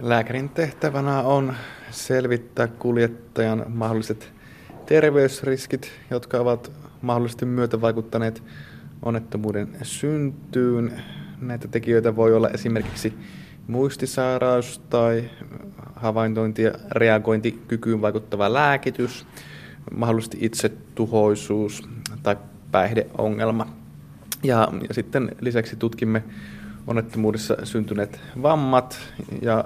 Lääkärin tehtävänä on selvittää kuljettajan mahdolliset terveysriskit, jotka ovat mahdollisesti myötävaikuttaneet onnettomuuden syntyyn. Näitä tekijöitä voi olla esimerkiksi muistisairaus tai havaintointi- ja reagointikykyyn vaikuttava lääkitys, mahdollisesti itsetuhoisuus tai päihdeongelma. Ja, ja sitten lisäksi tutkimme onnettomuudessa syntyneet vammat ja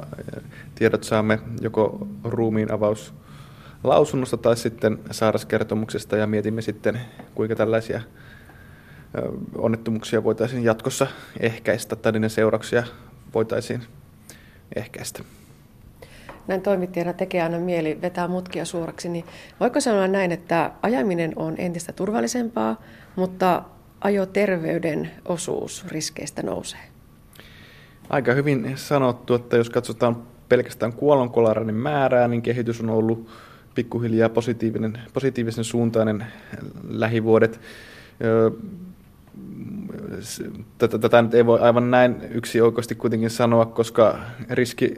tiedot saamme joko ruumiin avaus lausunnosta tai sitten sairaskertomuksesta ja mietimme sitten, kuinka tällaisia onnettomuuksia voitaisiin jatkossa ehkäistä tai niiden seurauksia voitaisiin ehkäistä. Näin toimittajana tekee aina mieli vetää mutkia suoraksi, niin voiko sanoa näin, että ajaminen on entistä turvallisempaa, mutta ajoterveyden osuus riskeistä nousee? Aika hyvin sanottu, että jos katsotaan pelkästään kuolonkolarin määrää, niin kehitys on ollut pikkuhiljaa positiivinen, positiivisen suuntainen lähivuodet. Tätä, nyt ei voi aivan näin yksioikoisesti kuitenkin sanoa, koska riski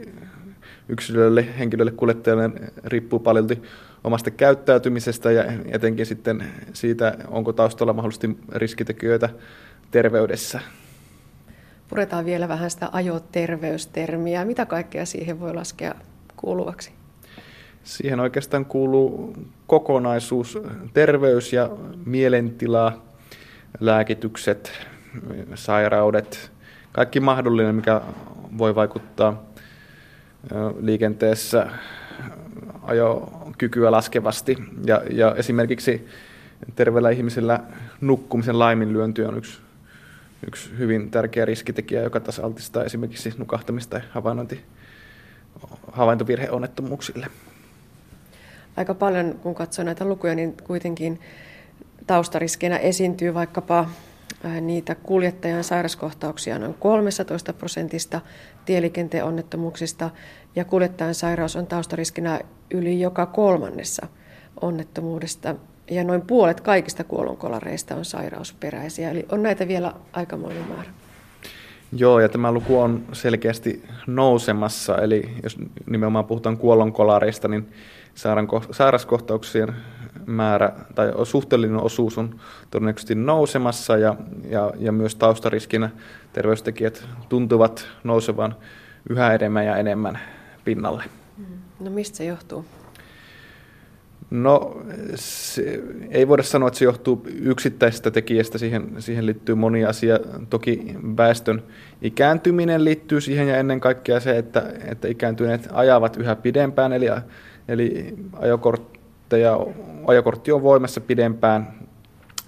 yksilölle, henkilölle, kuljettajalle riippuu paljon omasta käyttäytymisestä ja etenkin sitten siitä, onko taustalla mahdollisesti riskitekijöitä terveydessä. Puretaan vielä vähän sitä ajoterveystermiä. Mitä kaikkea siihen voi laskea kuuluvaksi? Siihen oikeastaan kuuluu kokonaisuus, terveys ja mielentila, lääkitykset, sairaudet, kaikki mahdollinen, mikä voi vaikuttaa liikenteessä ajokykyä laskevasti. Ja, ja esimerkiksi terveellä ihmisellä nukkumisen laiminlyönti on yksi, yksi hyvin tärkeä riskitekijä, joka taas altistaa esimerkiksi nukahtamista tai havainnointi, havaintovirheonnettomuuksille. Aika paljon, kun katsoo näitä lukuja, niin kuitenkin taustariskinä esiintyy vaikkapa niitä kuljettajan sairaskohtauksia noin 13 prosentista tieliikenteen onnettomuuksista ja kuljettajan sairaus on taustariskinä yli joka kolmannessa onnettomuudesta ja noin puolet kaikista kuolonkolareista on sairausperäisiä, eli on näitä vielä aikamoinen määrä. Joo, ja tämä luku on selkeästi nousemassa, eli jos nimenomaan puhutaan kuolonkolareista, niin sairaskohtauksien määrä tai suhteellinen osuus on todennäköisesti nousemassa ja, ja, ja myös taustariskinä terveystekijät tuntuvat nousevan yhä enemmän ja enemmän pinnalle. No mistä se johtuu? No se, ei voida sanoa, että se johtuu yksittäisestä tekijästä. Siihen, siihen liittyy moni asia. Toki väestön ikääntyminen liittyy siihen ja ennen kaikkea se, että, että ikääntyneet ajavat yhä pidempään. Eli, eli ajokortteja, ajokortti on voimassa pidempään.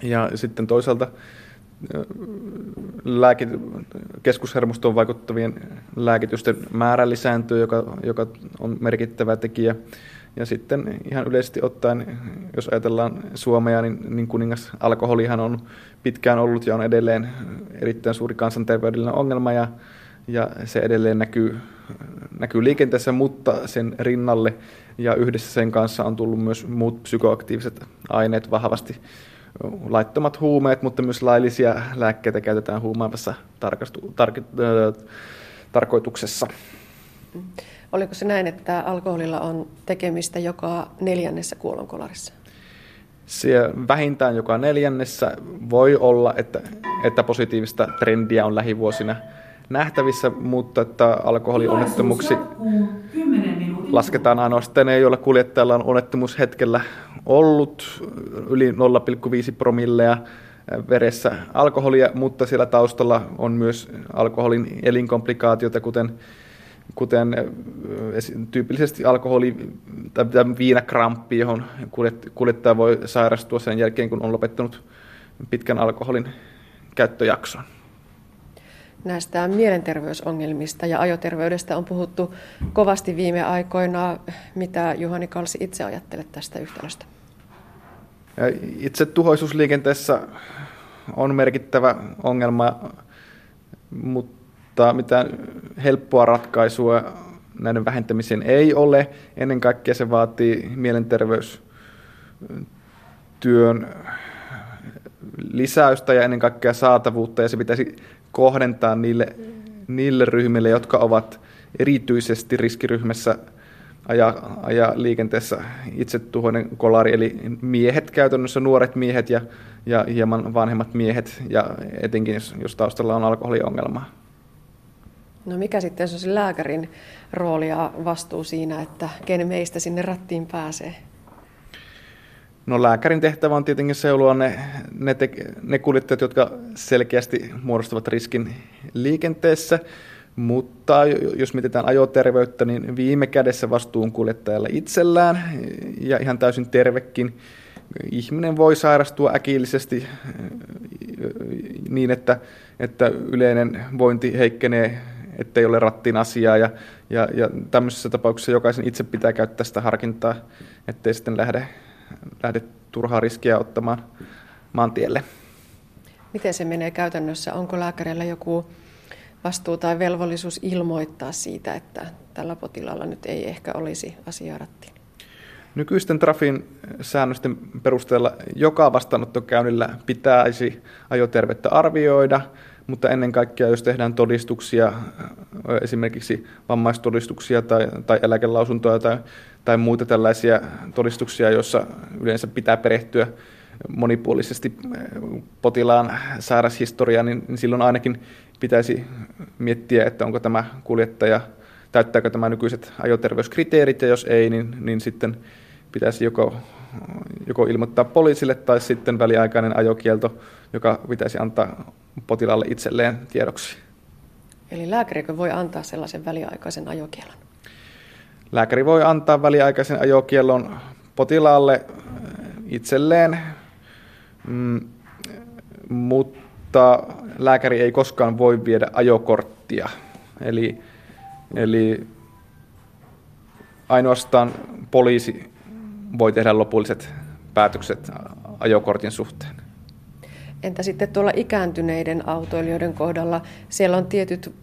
Ja sitten toisaalta lääkit, keskushermostoon vaikuttavien lääkitysten määrä lisääntyy, joka, joka on merkittävä tekijä. Ja sitten ihan yleisesti ottaen, jos ajatellaan Suomea, niin, niin kuningas alkoholihan on pitkään ollut ja on edelleen erittäin suuri kansanterveydellinen ongelma ja, ja se edelleen näkyy, näkyy liikenteessä, mutta sen rinnalle ja yhdessä sen kanssa on tullut myös muut psykoaktiiviset aineet vahvasti laittomat huumeet, mutta myös laillisia lääkkeitä käytetään huumaavassa tarkastu, tar, tarkoituksessa. Oliko se näin, että alkoholilla on tekemistä joka neljännessä kuolonkolarissa? Se vähintään joka neljännessä voi olla, että, että positiivista trendiä on lähivuosina nähtävissä, mutta että alkoholionnettomuksi lasketaan ainoastaan ne, joilla kuljettajalla on onnettomuushetkellä ollut yli 0,5 promillea veressä alkoholia, mutta siellä taustalla on myös alkoholin elinkomplikaatioita, kuten, kuten tyypillisesti alkoholi tai viinakramppi, johon kuljettaja voi sairastua sen jälkeen, kun on lopettanut pitkän alkoholin käyttöjakson. Näistä mielenterveysongelmista ja ajoterveydestä on puhuttu kovasti viime aikoina. Mitä Juhani Kalsi itse ajattelet tästä yhtälöstä? Itse tuhoisuusliikenteessä on merkittävä ongelma, mutta mitään helppoa ratkaisua näiden vähentämiseen ei ole. Ennen kaikkea se vaatii mielenterveystyön lisäystä ja ennen kaikkea saatavuutta ja se pitäisi kohdentaa niille, niille ryhmille, jotka ovat erityisesti riskiryhmässä ajaa, ajaa liikenteessä itsetuhoinen kolari, eli miehet käytännössä, nuoret miehet ja, ja hieman vanhemmat miehet, ja etenkin jos, jos taustalla on alkoholiongelma. No mikä sitten on se lääkärin rooli ja vastuu siinä, että ken meistä sinne rattiin pääsee? No lääkärin tehtävä on tietenkin seuloa ne, ne, te, ne kuljettajat, jotka selkeästi muodostavat riskin liikenteessä, mutta jos mietitään ajoterveyttä, niin viime kädessä vastuun kuljettajalla itsellään ja ihan täysin tervekin ihminen voi sairastua äkillisesti niin, että, että yleinen vointi heikkenee, ettei ole rattiin asiaa ja, ja, ja tämmöisessä tapauksessa jokaisen itse pitää käyttää sitä harkintaa, ettei sitten lähde lähde turhaa riskiä ottamaan maantielle. Miten se menee käytännössä? Onko lääkärillä joku vastuu tai velvollisuus ilmoittaa siitä, että tällä potilaalla nyt ei ehkä olisi asiaratti? Nykyisten Trafin säännösten perusteella joka vastaanottokäynnillä pitäisi ajotervettä arvioida, mutta ennen kaikkea jos tehdään todistuksia, esimerkiksi vammaistodistuksia tai, tai eläkelausuntoja tai tai muita tällaisia todistuksia, joissa yleensä pitää perehtyä monipuolisesti eh, potilaan sairashistoriaan, niin, niin silloin ainakin pitäisi miettiä, että onko tämä kuljettaja, täyttääkö tämä nykyiset ajoterveyskriteerit, ja jos ei, niin, niin sitten pitäisi joko, joko ilmoittaa poliisille tai sitten väliaikainen ajokielto, joka pitäisi antaa potilaalle itselleen tiedoksi. Eli lääkärikö voi antaa sellaisen väliaikaisen ajokielon? Lääkäri voi antaa väliaikaisen ajokiellon potilaalle itselleen, mm, mutta lääkäri ei koskaan voi viedä ajokorttia. Eli, eli ainoastaan poliisi voi tehdä lopulliset päätökset ajokortin suhteen. Entä sitten tuolla ikääntyneiden autoilijoiden kohdalla? Siellä on tietyt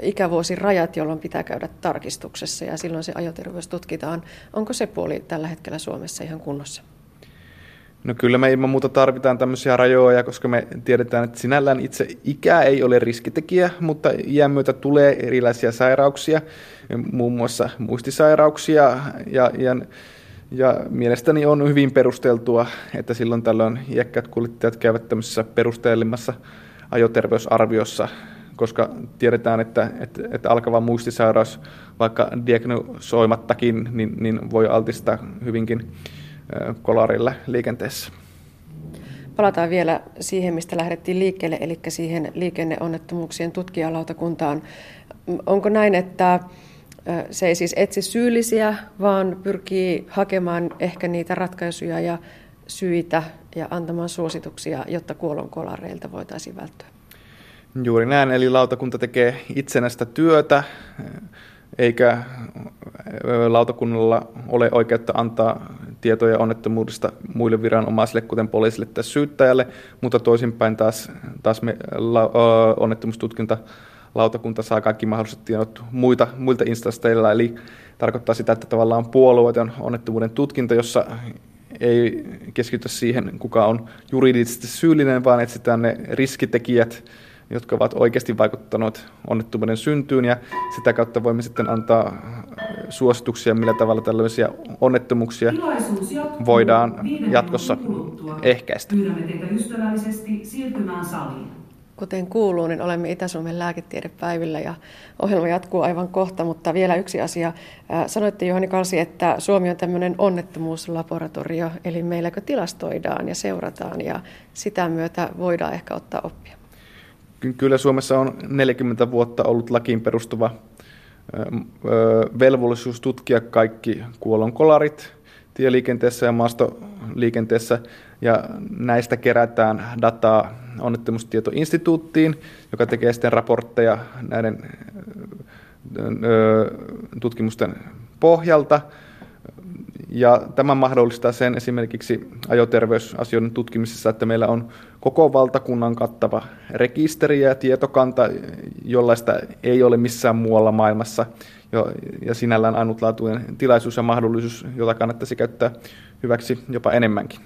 ikävuosirajat, jolloin pitää käydä tarkistuksessa ja silloin se ajoterveys tutkitaan. Onko se puoli tällä hetkellä Suomessa ihan kunnossa? No kyllä me ilman muuta tarvitaan tämmöisiä rajoja, koska me tiedetään, että sinällään itse ikä ei ole riskitekijä, mutta iän myötä tulee erilaisia sairauksia, muun muassa muistisairauksia. Ja, ja ja mielestäni on hyvin perusteltua, että silloin tällöin iäkkäät kuljettajat käyvät tämmöisessä perusteellimmassa ajoterveysarviossa, koska tiedetään, että, että, että alkava muistisairaus, vaikka diagnosoimattakin, niin, niin voi altistaa hyvinkin kolarille liikenteessä. Palataan vielä siihen, mistä lähdettiin liikkeelle, eli siihen liikenneonnettomuuksien tutkijalautakuntaan. Onko näin, että se ei siis etsi syyllisiä, vaan pyrkii hakemaan ehkä niitä ratkaisuja ja syitä ja antamaan suosituksia, jotta kuolonkolareilta voitaisiin välttyä. Juuri näin, eli lautakunta tekee itsenäistä työtä, eikä lautakunnalla ole oikeutta antaa tietoja onnettomuudesta muille viranomaisille, kuten poliisille tai syyttäjälle, mutta toisinpäin taas, taas me onnettomuustutkinta lautakunta saa kaikki mahdolliset tiedot muita, muilta instansseilla, eli tarkoittaa sitä, että tavallaan puolueeton onnettomuuden tutkinta, jossa ei keskitytä siihen, kuka on juridisesti syyllinen, vaan etsitään ne riskitekijät, jotka ovat oikeasti vaikuttaneet onnettomuuden syntyyn, ja sitä kautta voimme sitten antaa suosituksia, millä tavalla tällaisia onnettomuuksia voidaan jatkossa ehkäistä. Pyydämme teitä ystävällisesti siirtymään saliin. Kuten kuuluu, niin olemme Itä-Suomen lääketiedepäivillä ja ohjelma jatkuu aivan kohta, mutta vielä yksi asia. Sanoitte Juhani Kalsi, että Suomi on tämmöinen onnettomuuslaboratorio, eli meilläkö tilastoidaan ja seurataan ja sitä myötä voidaan ehkä ottaa oppia. Kyllä Suomessa on 40 vuotta ollut lakiin perustuva velvollisuus tutkia kaikki kuolonkolarit tieliikenteessä ja maastoliikenteessä, ja näistä kerätään dataa onnettomuustietoinstituuttiin, joka tekee sitten raportteja näiden tutkimusten pohjalta. Ja tämä mahdollistaa sen esimerkiksi ajoterveysasioiden tutkimisessa, että meillä on koko valtakunnan kattava rekisteri ja tietokanta, jollaista ei ole missään muualla maailmassa. Ja sinällään ainutlaatuinen tilaisuus ja mahdollisuus, jota kannattaisi käyttää hyväksi jopa enemmänkin.